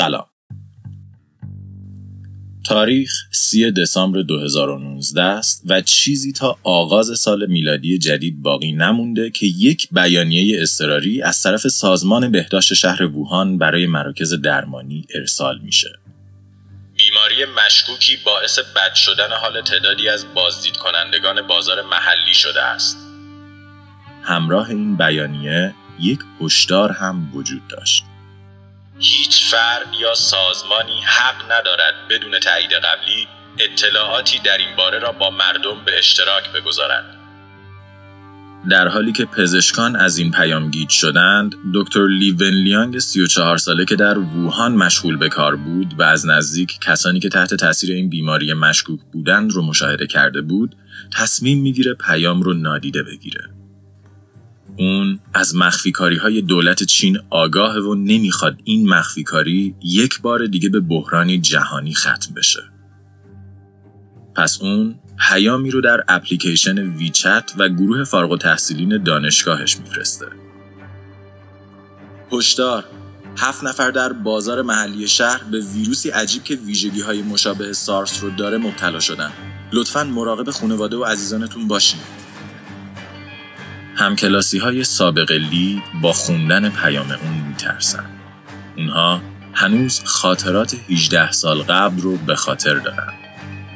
سلام تاریخ 3 دسامبر 2019 است و چیزی تا آغاز سال میلادی جدید باقی نمونده که یک بیانیه اضطراری از طرف سازمان بهداشت شهر ووهان برای مراکز درمانی ارسال میشه. بیماری مشکوکی باعث بد شدن حال تعدادی از بازدید کنندگان بازار محلی شده است. همراه این بیانیه یک هشدار هم وجود داشت. هیچ فرد یا سازمانی حق ندارد بدون تایید قبلی اطلاعاتی در این باره را با مردم به اشتراک بگذارد. در حالی که پزشکان از این پیام گیج شدند، دکتر لیون لیانگ 34 ساله که در ووهان مشغول به کار بود و از نزدیک کسانی که تحت تاثیر این بیماری مشکوک بودند رو مشاهده کرده بود، تصمیم می‌گیره پیام رو نادیده بگیره. اون از مخفیکاری های دولت چین آگاه و نمی‌خواد این مخفیکاری یک بار دیگه به بحرانی جهانی ختم بشه. پس اون پیامی رو در اپلیکیشن ویچت و گروه فارغ تحصیلین دانشگاهش میفرسته. هشدار هفت نفر در بازار محلی شهر به ویروسی عجیب که ویژگی های مشابه سارس رو داره مبتلا شدن. لطفا مراقب خانواده و عزیزانتون باشین. همکلاسی های سابق لی با خوندن پیام اون میترسن. اونها هنوز خاطرات 18 سال قبل رو به خاطر دارن.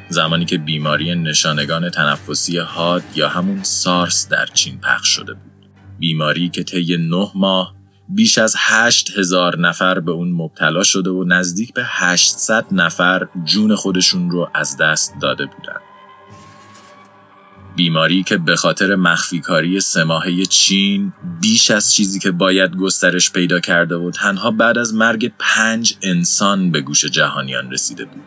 زمانی که بیماری نشانگان تنفسی حاد یا همون سارس در چین پخش شده بود. بیماری که طی نه ماه بیش از 8 هزار نفر به اون مبتلا شده و نزدیک به 800 نفر جون خودشون رو از دست داده بودند. بیماری که به خاطر مخفیکاری سماهه چین بیش از چیزی که باید گسترش پیدا کرده و تنها بعد از مرگ پنج انسان به گوش جهانیان رسیده بود.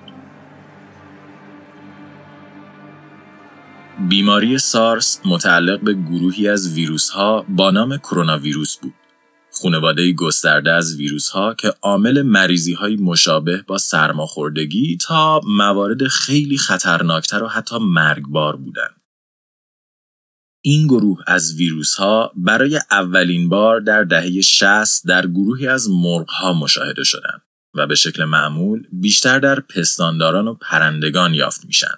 بیماری سارس متعلق به گروهی از ویروس ها با نام کرونا ویروس بود. خانواده گسترده از ویروس ها که عامل مریضی های مشابه با سرماخوردگی تا موارد خیلی خطرناکتر و حتی مرگبار بودند. این گروه از ویروس ها برای اولین بار در دهه 60 در گروهی از مرغ ها مشاهده شدند و به شکل معمول بیشتر در پستانداران و پرندگان یافت میشن.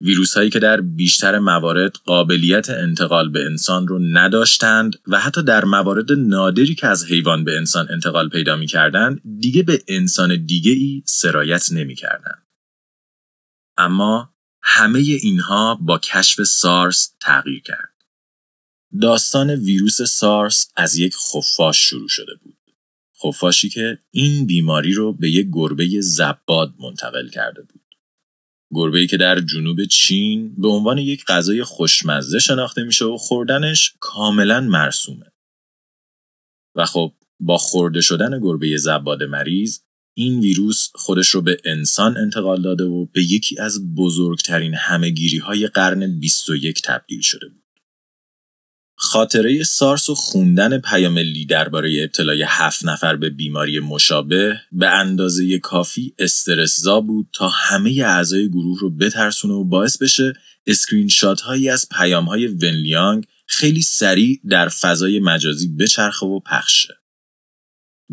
ویروس هایی که در بیشتر موارد قابلیت انتقال به انسان رو نداشتند و حتی در موارد نادری که از حیوان به انسان انتقال پیدا می کردند دیگه به انسان دیگه ای سرایت نمی کردن. اما همه اینها با کشف سارس تغییر کرد. داستان ویروس سارس از یک خفاش شروع شده بود. خفاشی که این بیماری رو به یک گربه زباد منتقل کرده بود. گربه‌ای که در جنوب چین به عنوان یک غذای خوشمزه شناخته میشه و خوردنش کاملا مرسومه. و خب با خورده شدن گربه زباد مریض این ویروس خودش رو به انسان انتقال داده و به یکی از بزرگترین همهگیری های قرن 21 تبدیل شده بود. خاطره سارس و خوندن پیام لی درباره ابتلای هفت نفر به بیماری مشابه به اندازه کافی استرس‌زا بود تا همه اعضای گروه رو بترسونه و باعث بشه اسکرین شات هایی از پیام های ونلیانگ خیلی سریع در فضای مجازی بچرخه و پخش شه.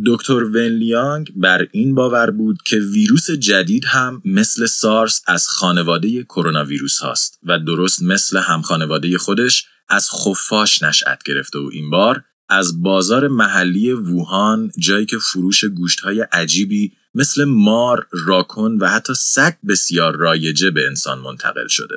دکتر ونلیانگ بر این باور بود که ویروس جدید هم مثل سارس از خانواده کرونا ویروس هاست و درست مثل هم خانواده خودش از خفاش نشأت گرفته و این بار از بازار محلی ووهان جایی که فروش گوشت های عجیبی مثل مار، راکون و حتی سگ بسیار رایجه به انسان منتقل شده.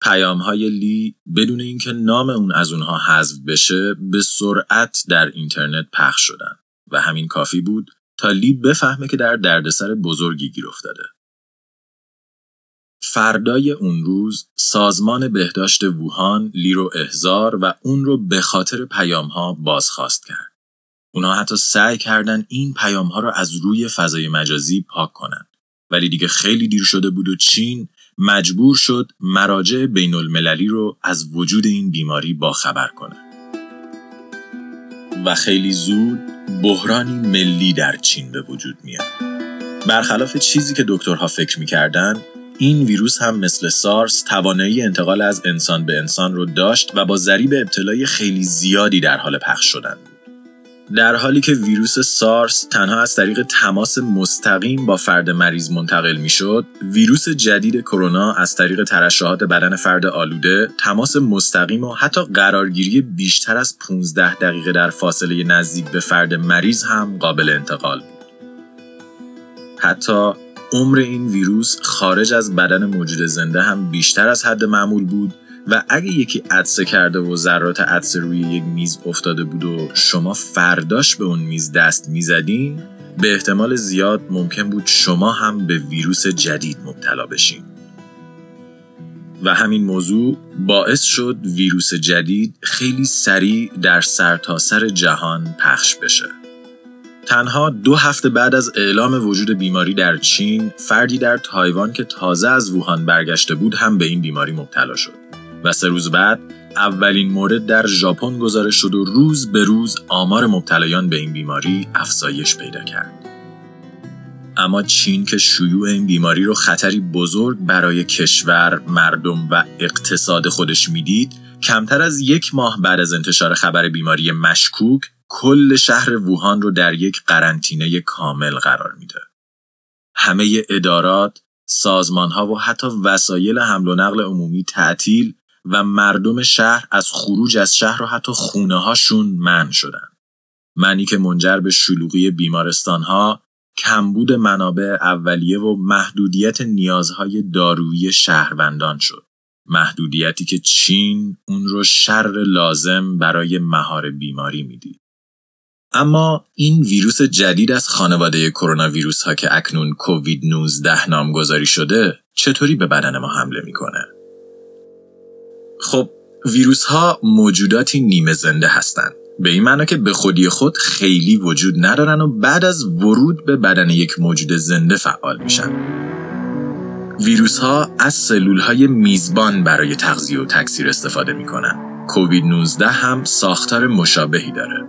پیام های لی بدون اینکه نام اون از اونها حذف بشه به سرعت در اینترنت پخش شدن و همین کافی بود تا لی بفهمه که در دردسر بزرگی گیر افتاده. فردای اون روز سازمان بهداشت ووهان لی رو احزار و اون رو به خاطر پیام ها بازخواست کرد. اونا حتی سعی کردن این پیام ها رو از روی فضای مجازی پاک کنن. ولی دیگه خیلی دیر شده بود و چین مجبور شد مراجع بین المللی رو از وجود این بیماری باخبر کنه. و خیلی زود بحرانی ملی در چین به وجود میاد. برخلاف چیزی که دکترها فکر می‌کردن این ویروس هم مثل سارس توانایی انتقال از انسان به انسان رو داشت و با ذریب ابتلای خیلی زیادی در حال پخش شدن بود. در حالی که ویروس سارس تنها از طریق تماس مستقیم با فرد مریض منتقل می‌شد، ویروس جدید کرونا از طریق ترشحات بدن فرد آلوده، تماس مستقیم و حتی قرارگیری بیشتر از 15 دقیقه در فاصله نزدیک به فرد مریض هم قابل انتقال بود. حتی عمر این ویروس خارج از بدن موجود زنده هم بیشتر از حد معمول بود و اگه یکی عدسه کرده و ذرات عدسه روی یک میز افتاده بود و شما فرداش به اون میز دست می‌زدین به احتمال زیاد ممکن بود شما هم به ویروس جدید مبتلا بشین. و همین موضوع باعث شد ویروس جدید خیلی سریع در سرتاسر سر جهان پخش بشه. تنها دو هفته بعد از اعلام وجود بیماری در چین فردی در تایوان که تازه از ووهان برگشته بود هم به این بیماری مبتلا شد. و سه روز بعد اولین مورد در ژاپن گزارش شد و روز به روز آمار مبتلایان به این بیماری افزایش پیدا کرد. اما چین که شیوع این بیماری رو خطری بزرگ برای کشور، مردم و اقتصاد خودش می‌دید، کمتر از یک ماه بعد از انتشار خبر بیماری مشکوک، کل شهر ووهان رو در یک قرنطینه کامل قرار میده. همه ادارات، سازمان ها و حتی وسایل حمل و نقل عمومی تعطیل و مردم شهر از خروج از شهر و حتی خونه هاشون من شدن. منی که منجر به شلوغی بیمارستان ها، کمبود منابع اولیه و محدودیت نیازهای دارویی شهروندان شد. محدودیتی که چین اون رو شر لازم برای مهار بیماری می‌دید. اما این ویروس جدید از خانواده کرونا ویروس ها که اکنون کووید 19 نامگذاری شده چطوری به بدن ما حمله می‌کنه؟ خب ویروس ها موجوداتی نیمه زنده هستند. به این معنا که به خودی خود خیلی وجود ندارن و بعد از ورود به بدن یک موجود زنده فعال میشن. ویروس ها از سلول های میزبان برای تغذیه و تکثیر استفاده می‌کنن. کووید 19 هم ساختار مشابهی داره.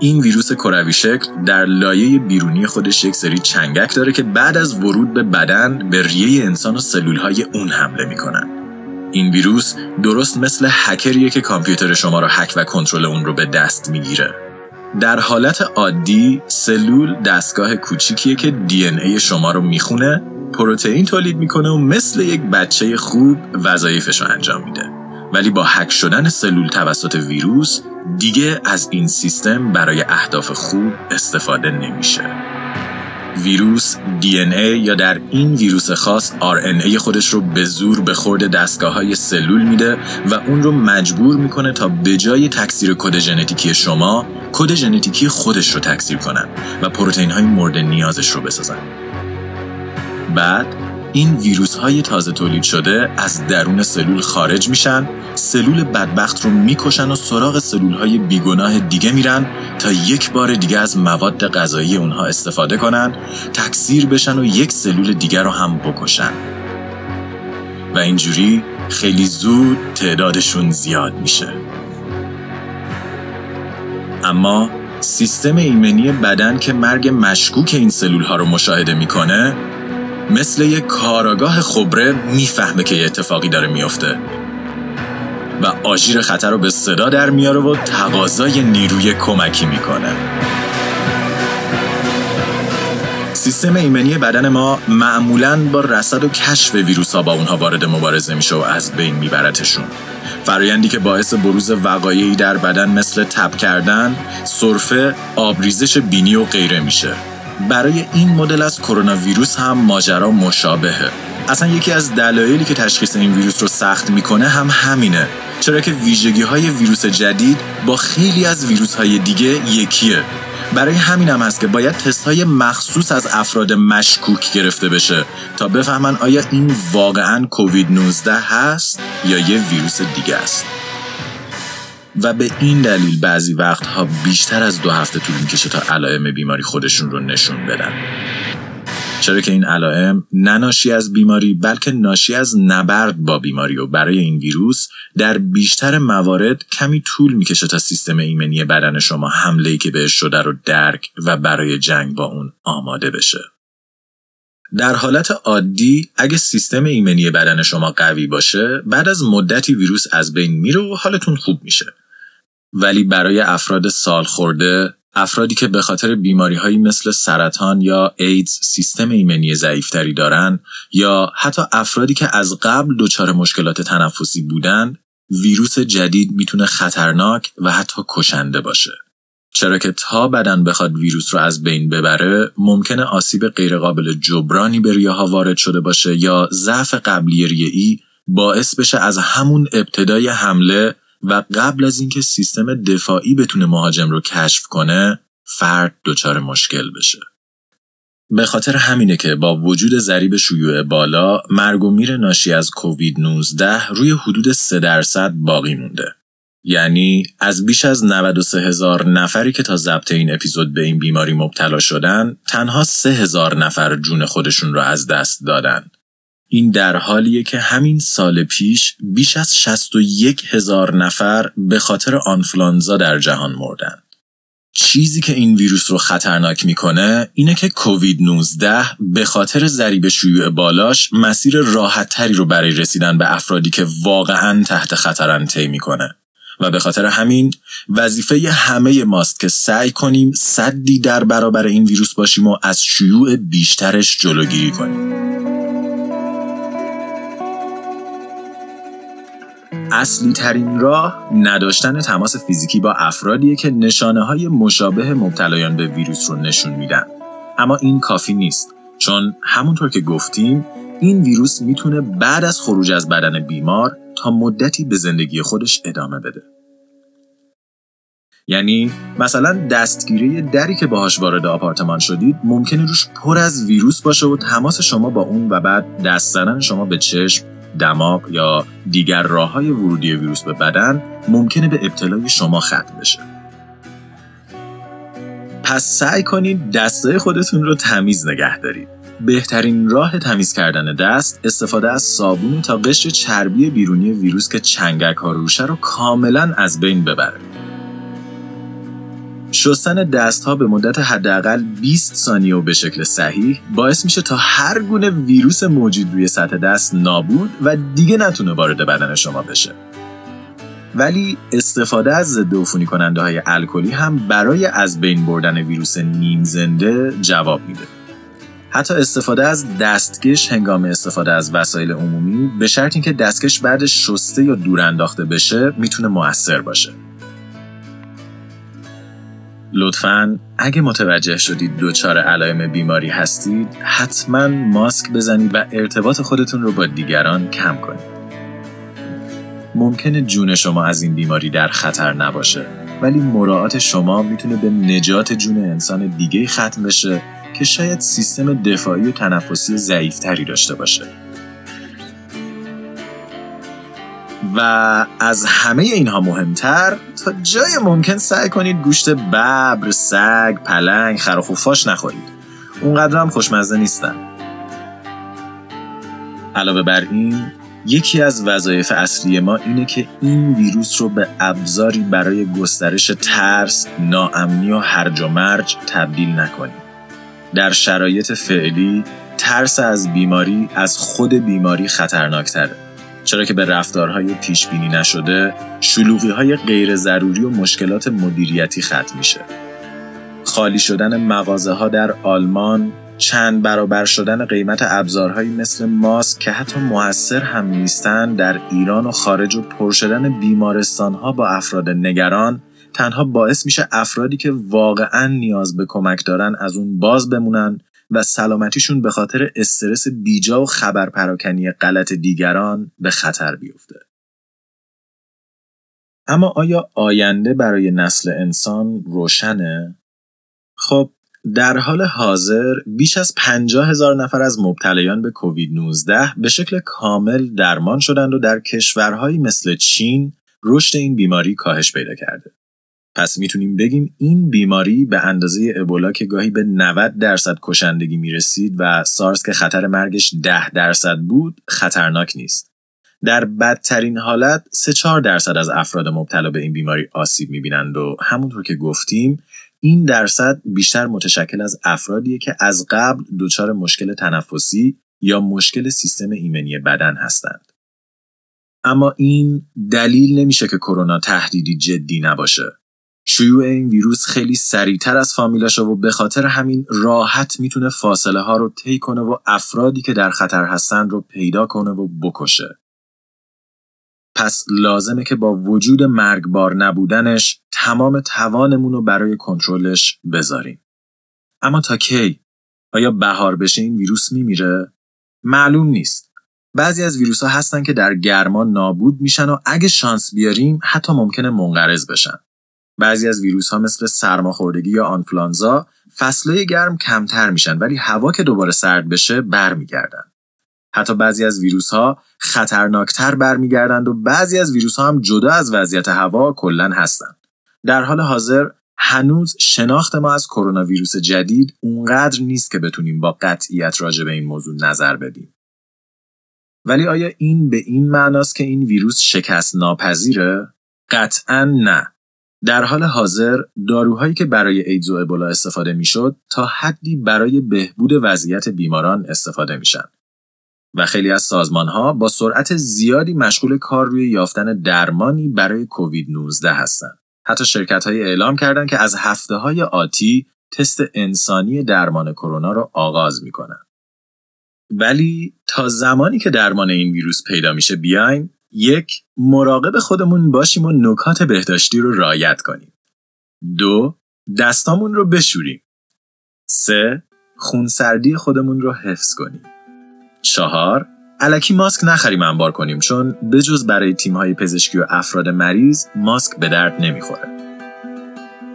این ویروس کروی شکل در لایه بیرونی خودش یک سری چنگک داره که بعد از ورود به بدن به ریه انسان و سلول های اون حمله می‌کنن. این ویروس درست مثل هکریه که کامپیوتر شما رو هک و کنترل اون رو به دست می‌گیره. در حالت عادی سلول دستگاه کوچیکیه که دی ای شما رو می‌خونه پروتئین تولید می‌کنه و مثل یک بچه خوب وظایفش رو انجام میده ولی با هک شدن سلول توسط ویروس دیگه از این سیستم برای اهداف خوب استفاده نمیشه ویروس ای یا در این ویروس خاص ای خودش رو به زور به خورد دستگاه های سلول میده و اون رو مجبور می‌کنه تا به جای تکثیر کد ژنتیکی شما کد ژنتیکی خودش رو تکثیر کنن و پروتئین های مورد نیازش رو بسازن. بعد این ویروس های تازه تولید شده از درون سلول خارج میشن سلول بدبخت رو می‌کشن و سراغ سلول های بیگناه دیگه میرن تا یک بار دیگه از مواد غذایی اونها استفاده کنن تکثیر بشن و یک سلول دیگر رو هم بکشن. و اینجوری خیلی زود تعدادشون زیاد میشه. اما سیستم ایمنی بدن که مرگ مشکوک این سلول ها رو مشاهده می‌کنه مثل یک کاراگاه خبره می‌فهمه که یه اتفاقی داره میفته و آژیر خطر رو به صدا در میاره و تقاضای نیروی کمکی می‌کنه. سیستم ایمنی بدن ما معمولا با رصد و کشف ویروس ها با اونها وارد مبارزه میشه و از بین میبرتشون. فرایندی که باعث بروز وقایعی در بدن مثل تب کردن، سرفه، آبریزش بینی و غیره میشه. برای این مدل از کرونا ویروس هم ماجرا مشابهه. اصلا یکی از دلایلی که تشخیص این ویروس رو سخت می‌کنه هم همینه. چرا که ویژگی های ویروس جدید با خیلی از ویروس های دیگه یکیه. برای همین هم هست که باید تست های مخصوص از افراد مشکوک گرفته بشه تا بفهمن آیا این واقعا کووید 19 هست یا یه ویروس دیگه است. و به این دلیل بعضی وقتها بیشتر از دو هفته طول می‌کشه تا علائم بیماری خودشون رو نشون بدن. چرا که این علائم نه ناشی از بیماری بلکه ناشی از نبرد با بیماری و برای این ویروس در بیشتر موارد کمی طول می‌کشه تا سیستم ایمنی بدن شما حمله ای که بهش شده رو درک و برای جنگ با اون آماده بشه. در حالت عادی اگه سیستم ایمنی بدن شما قوی باشه بعد از مدتی ویروس از بین میره و حالتون خوب میشه. ولی برای افراد سال خورده افرادی که به خاطر بیماری هایی مثل سرطان یا ایدز سیستم ایمنی ضعیفتری دارن یا حتی افرادی که از قبل دچار مشکلات تنفسی بودن ویروس جدید می‌تونه خطرناک و حتی کشنده باشه. چرا که تا بدن بخواد ویروس رو از بین ببره ممکنه آسیب غیرقابل جبرانی به ریه ها وارد شده باشه یا ضعف قبلی ریه‌ای باعث بشه از همون ابتدای حمله و قبل از اینکه سیستم دفاعی بتونه مهاجم رو کشف کنه فرد دچار مشکل بشه. به خاطر همینه که با وجود ضریب شیوع بالا مرگ و میر ناشی از کووید 19 روی حدود 3 درصد باقی مونده. یعنی از بیش از 93 هزار نفری که تا ضبط این اپیزود به این بیماری مبتلا شدن تنها 3 هزار نفر جون خودشون را از دست دادن. این در حالیه که همین سال پیش بیش از 61 هزار نفر به خاطر آنفلانزا در جهان مردن. چیزی که این ویروس رو خطرناک می‌کنه اینه که کووید 19 به خاطر ضریب شیوع بالاش مسیر راحت تری رو برای رسیدن به افرادی که واقعا تحت خطرن طی می‌کنه و به خاطر همین وظیفه همه ماست که سعی کنیم صدی در برابر این ویروس باشیم و از شیوع بیشترش جلوگیری کنیم. اصلی ترین راه نداشتن تماس فیزیکی با افرادیه که نشانه های مشابه مبتلایان به ویروس رو نشون میدن. اما این کافی نیست چون همونطور که گفتیم این ویروس می‌تونه بعد از خروج از بدن بیمار تا مدتی به زندگی خودش ادامه بده. یعنی مثلا دستگیری دری که باهاش وارد آپارتمان شدید ممکنه روش پر از ویروس باشه و تماس شما با اون و بعد دست زدن شما به چشم دماغ یا دیگر راه های ورودی ویروس به بدن ممکنه به ابتلای شما ختم بشه. پس سعی کنید دستای خودتون رو تمیز نگه دارید. بهترین راه تمیز کردن دست استفاده از صابون تا قشر چربی بیرونی ویروس که چنگک ها روشه رو کاملا از بین ببره. شستن دست ها به مدت حداقل 20 ثانیه و به شکل صحیح باعث میشه تا هر گونه ویروس موجود روی سطح دست نابود و دیگه نتونه وارد بدن شما بشه. ولی استفاده از ضد عفونی کننده های الکلی هم برای از بین بردن ویروس نیم زنده جواب میده. حتی استفاده از دستکش هنگام استفاده از وسایل عمومی به شرط اینکه دستکش بعد شسته یا دور انداخته بشه می‌تونه موثر باشه. لطفا اگه متوجه شدید دچار علائم بیماری هستید حتما ماسک بزنید و ارتباط خودتون رو با دیگران کم کنید. ممکنه جون شما از این بیماری در خطر نباشه ولی مراعات شما می‌تونه به نجات جون انسان دیگه ختم بشه که شاید سیستم دفاعی و تنفسی ضعیفتری داشته باشه. و از همه اینها مهمتر جای ممکن سعی کنید گوشت ببر، سگ، پلنگ، خر و نخورید. اونقدر هم خوشمزه نیستن. علاوه بر این یکی از وظایف اصلی ما اینه که این ویروس رو به ابزاری برای گسترش ترس، ناامنی و هرج و مرج تبدیل نکنیم. در شرایط فعلی ترس از بیماری از خود بیماری خطرناکتره. چرا که به رفتارهای پیش بینی نشده شلوغی های غیر ضروری و مشکلات مدیریتی ختم میشه. خالی شدن مغازه ها در آلمان چند برابر شدن قیمت ابزارهایی مثل ماسک که حتی موثر هم نیستن در ایران و خارج و پر شدن بیمارستان ها با افراد نگران تنها باعث میشه افرادی که واقعا نیاز به کمک دارن از اون باز بمونن و سلامتیشون به خاطر استرس بیجا و خبر پراکنی غلط دیگران به خطر بیفته. اما آیا آینده برای نسل انسان روشنه؟ خب در حال حاضر بیش از 50 هزار نفر از مبتلایان به کووید 19 به شکل کامل درمان شدند و در کشورهایی مثل چین رشد این بیماری کاهش پیدا کرده. پس می‌تونیم بگیم این بیماری به اندازه ابولا که گاهی به 90 درصد کشندگی می‌رسید و سارس که خطر مرگش 10 درصد بود خطرناک نیست. در بدترین حالت 3 4 درصد از افراد مبتلا به این بیماری آسیب می‌بینند و همونطور که گفتیم این درصد بیشتر متشکل از افرادیه که از قبل دچار مشکل تنفسی یا مشکل سیستم ایمنی بدن هستند. اما این دلیل نمیشه که کرونا تهدیدی جدی نباشه. شیوع این ویروس خیلی سریعتر از فامیلاشه و به خاطر همین راحت می‌تونه فاصله ها رو طی کنه و افرادی که در خطر هستن رو پیدا کنه و بکشه. پس لازمه که با وجود مرگبار نبودنش تمام توانمون رو برای کنترلش بذاریم. اما تا کی؟ آیا بهار بشه این ویروس میمیره؟ معلوم نیست. بعضی از ویروس ها هستن که در گرما نابود میشن و اگه شانس بیاریم حتی ممکنه منقرض بشن. بعضی از ویروس ها مثل سرماخوردگی یا آنفلانزا فصله گرم کمتر میشن ولی هوا که دوباره سرد بشه برمیگردن. حتی بعضی از ویروس ها خطرناکتر برمیگردند و بعضی از ویروس ها هم جدا از وضعیت هوا کلا هستند. در حال حاضر هنوز شناخت ما از کرونا ویروس جدید اونقدر نیست که بتونیم با قطعیت راجع به این موضوع نظر بدیم. ولی آیا این به این معناست که این ویروس شکست ناپذیره؟ قطعا نه. در حال حاضر داروهایی که برای ایدز و ابولا استفاده می‌شد تا حدی برای بهبود وضعیت بیماران استفاده میشن و خیلی از سازمان ها با سرعت زیادی مشغول کار روی یافتن درمانی برای کووید 19 هستند. حتی شرکت های اعلام کردند که از هفته های آتی تست انسانی درمان کرونا را آغاز می کنند. ولی تا زمانی که درمان این ویروس پیدا میشه بیاین یک مراقب خودمون باشیم و نکات بهداشتی رو رعایت کنیم. دو دستامون رو بشوریم. سه خونسردی خودمون رو حفظ کنیم. چهار علکی ماسک نخریم انبار کنیم چون بجز برای تیمهای پزشکی و افراد مریض ماسک به درد نمی‌خوره.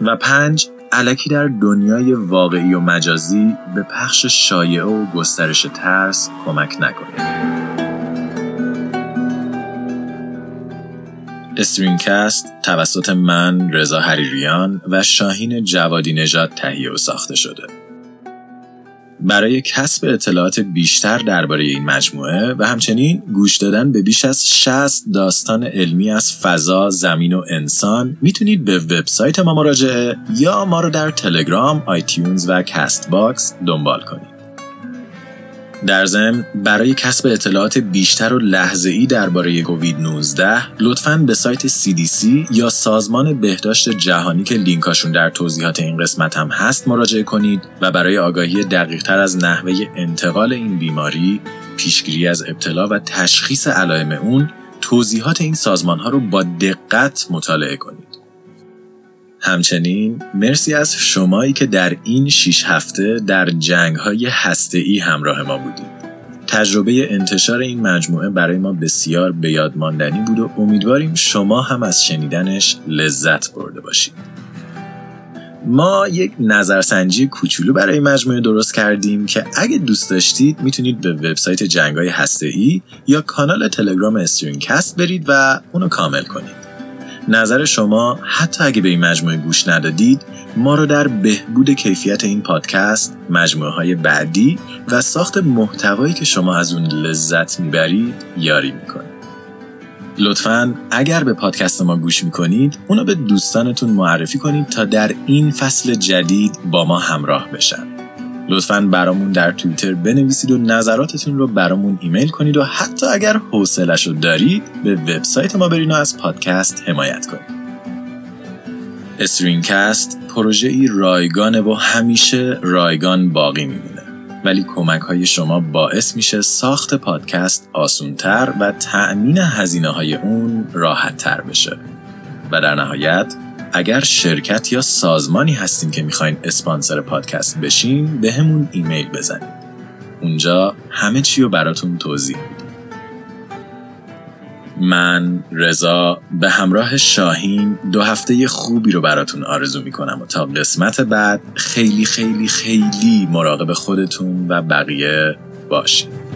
و پنج الکی در دنیای واقعی و مجازی به پخش شایعه و گسترش ترس کمک نکنیم. StringCast توسط من رضا حریریان و شاهین جوادی نژاد تهیه و ساخته شده. برای کسب اطلاعات بیشتر درباره این مجموعه و همچنین گوش دادن به بیش از 60 داستان علمی از فضا، زمین و انسان می‌تونید به وبسایت ما مراجعه یا ما رو در تلگرام، iTunes و Castbox دنبال کنید. در ضمن برای کسب اطلاعات بیشتر و لحظه ای درباره کووید 19 لطفاً به سایت CDC یا سازمان بهداشت جهانی که لینکاشون در توضیحات این قسمت هم هست مراجعه کنید و برای آگاهی دقیقتر از نحوه انتقال این بیماری، پیشگیری از ابتلا و تشخیص علائم اون توضیحات این سازمان ها رو با دقت مطالعه کنید. همچنین مرسی از شمایی که در این شیش هفته در جنگ های ای همراه ما بودید. تجربه انتشار این مجموعه برای ما بسیار به یاد ماندنی بود و امیدواریم شما هم از شنیدنش لذت برده باشید. ما یک نظرسنجی کوچولو برای مجموعه درست کردیم که اگه دوست داشتید می‌تونید به وبسایت جنگای ای یا کانال تلگرام استرینکست برید و اونو کامل کنید. نظر شما حتی اگه به این مجموعه گوش ندادید ما رو در بهبود کیفیت این پادکست مجموعه های بعدی و ساخت محتوایی که شما از اون لذت می‌برید یاری می‌کنید. لطفا اگر به پادکست ما گوش می‌کنید اونو به دوستانتون معرفی کنید تا در این فصل جدید با ما همراه بشن. لطفا برامون در توییتر بنویسید و نظراتتون رو برامون ایمیل کنید و حتی اگر حوصلش رو دارید به وبسایت ما برین و از پادکست حمایت کنید. استرینکست پروژه ای رایگانه و همیشه رایگان باقی میمونه. ولی کمک های شما باعث میشه ساخت پادکست آسونتر و تأمین هزینه های اون راحت تر بشه. و در نهایت اگر شرکت یا سازمانی هستین که می‌خواین اسپانسر پادکست بشین به همون ایمیل بزنید اونجا همه چی رو براتون توضیح میدیم. من رضا به همراه شاهین دو هفته خوبی رو براتون آرزو می‌کنم و تا قسمت بعد خیلی خیلی خیلی مراقب خودتون و بقیه باشید